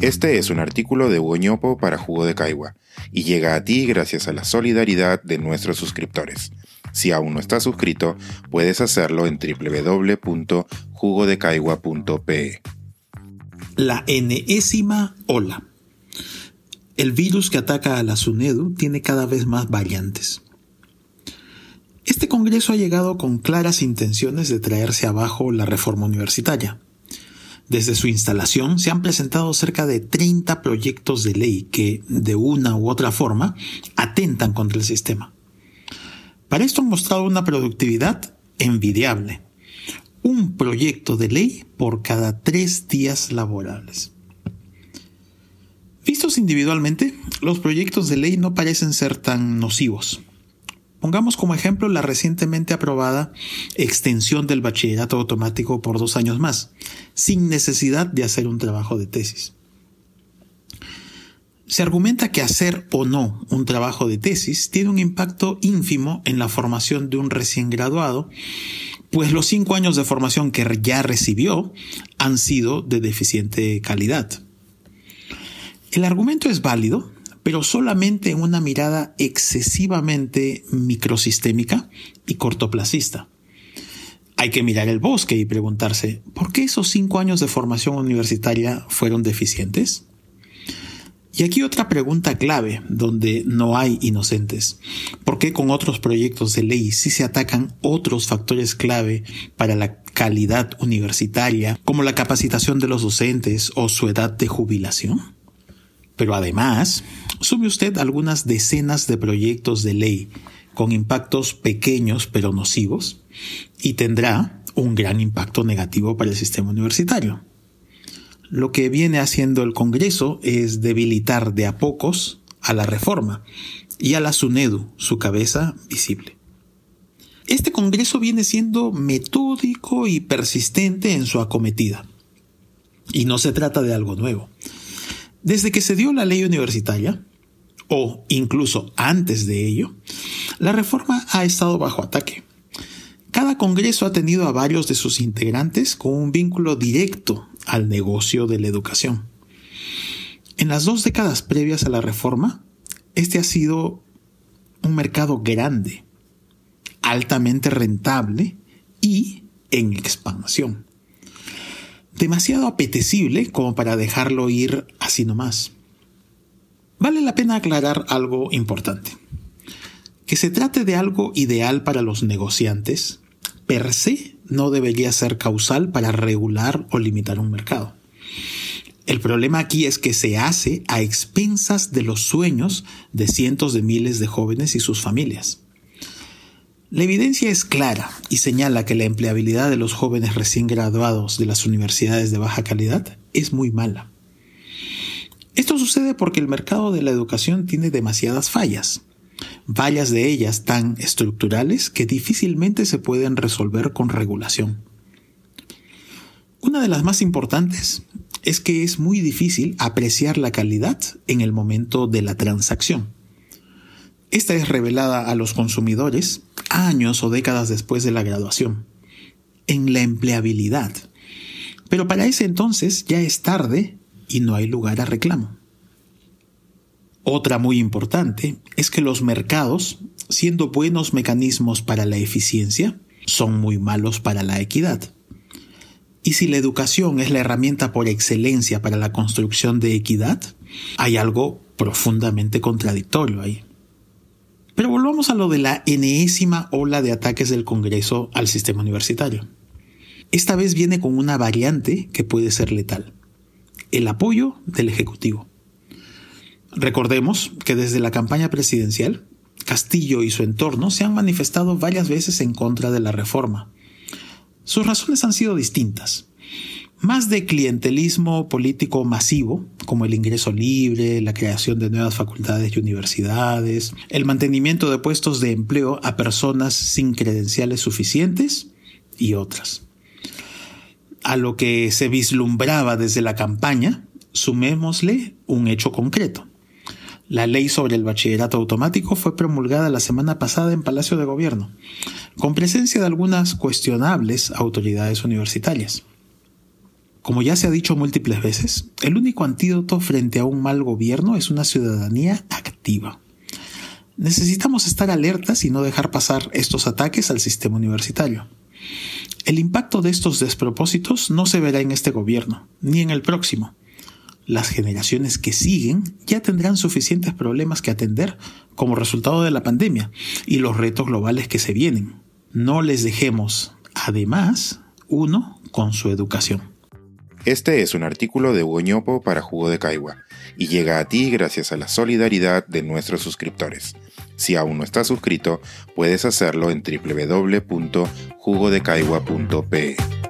Este es un artículo de Hugo para Jugo de Caigua y llega a ti gracias a la solidaridad de nuestros suscriptores. Si aún no estás suscrito, puedes hacerlo en www.jugodecaigua.pe. La enésima ola. El virus que ataca a la SUNEDU tiene cada vez más variantes. Este Congreso ha llegado con claras intenciones de traerse abajo la reforma universitaria. Desde su instalación se han presentado cerca de 30 proyectos de ley que, de una u otra forma, atentan contra el sistema. Para esto han mostrado una productividad envidiable. Un proyecto de ley por cada tres días laborables. Vistos individualmente, los proyectos de ley no parecen ser tan nocivos. Pongamos como ejemplo la recientemente aprobada extensión del bachillerato automático por dos años más, sin necesidad de hacer un trabajo de tesis. Se argumenta que hacer o no un trabajo de tesis tiene un impacto ínfimo en la formación de un recién graduado, pues los cinco años de formación que ya recibió han sido de deficiente calidad. El argumento es válido pero solamente en una mirada excesivamente microsistémica y cortoplacista. Hay que mirar el bosque y preguntarse, ¿por qué esos cinco años de formación universitaria fueron deficientes? Y aquí otra pregunta clave, donde no hay inocentes. ¿Por qué con otros proyectos de ley sí se atacan otros factores clave para la calidad universitaria, como la capacitación de los docentes o su edad de jubilación? Pero además, sume usted algunas decenas de proyectos de ley con impactos pequeños pero nocivos y tendrá un gran impacto negativo para el sistema universitario. Lo que viene haciendo el Congreso es debilitar de a pocos a la reforma y a la SUNEDU, su cabeza visible. Este Congreso viene siendo metódico y persistente en su acometida. Y no se trata de algo nuevo. Desde que se dio la ley universitaria, o incluso antes de ello, la reforma ha estado bajo ataque. Cada Congreso ha tenido a varios de sus integrantes con un vínculo directo al negocio de la educación. En las dos décadas previas a la reforma, este ha sido un mercado grande, altamente rentable y en expansión demasiado apetecible como para dejarlo ir así nomás. Vale la pena aclarar algo importante. Que se trate de algo ideal para los negociantes, per se no debería ser causal para regular o limitar un mercado. El problema aquí es que se hace a expensas de los sueños de cientos de miles de jóvenes y sus familias. La evidencia es clara y señala que la empleabilidad de los jóvenes recién graduados de las universidades de baja calidad es muy mala. Esto sucede porque el mercado de la educación tiene demasiadas fallas, varias de ellas tan estructurales que difícilmente se pueden resolver con regulación. Una de las más importantes es que es muy difícil apreciar la calidad en el momento de la transacción. Esta es revelada a los consumidores años o décadas después de la graduación, en la empleabilidad. Pero para ese entonces ya es tarde y no hay lugar a reclamo. Otra muy importante es que los mercados, siendo buenos mecanismos para la eficiencia, son muy malos para la equidad. Y si la educación es la herramienta por excelencia para la construcción de equidad, hay algo profundamente contradictorio ahí. Pero volvamos a lo de la enésima ola de ataques del Congreso al sistema universitario. Esta vez viene con una variante que puede ser letal. El apoyo del Ejecutivo. Recordemos que desde la campaña presidencial, Castillo y su entorno se han manifestado varias veces en contra de la reforma. Sus razones han sido distintas más de clientelismo político masivo, como el ingreso libre, la creación de nuevas facultades y universidades, el mantenimiento de puestos de empleo a personas sin credenciales suficientes y otras. A lo que se vislumbraba desde la campaña, sumémosle un hecho concreto. La ley sobre el bachillerato automático fue promulgada la semana pasada en Palacio de Gobierno, con presencia de algunas cuestionables autoridades universitarias. Como ya se ha dicho múltiples veces, el único antídoto frente a un mal gobierno es una ciudadanía activa. Necesitamos estar alertas y no dejar pasar estos ataques al sistema universitario. El impacto de estos despropósitos no se verá en este gobierno, ni en el próximo. Las generaciones que siguen ya tendrán suficientes problemas que atender como resultado de la pandemia y los retos globales que se vienen. No les dejemos, además, uno con su educación. Este es un artículo de Hugo para Jugo de Caigua y llega a ti gracias a la solidaridad de nuestros suscriptores. Si aún no estás suscrito, puedes hacerlo en www.jugodecaigua.pe.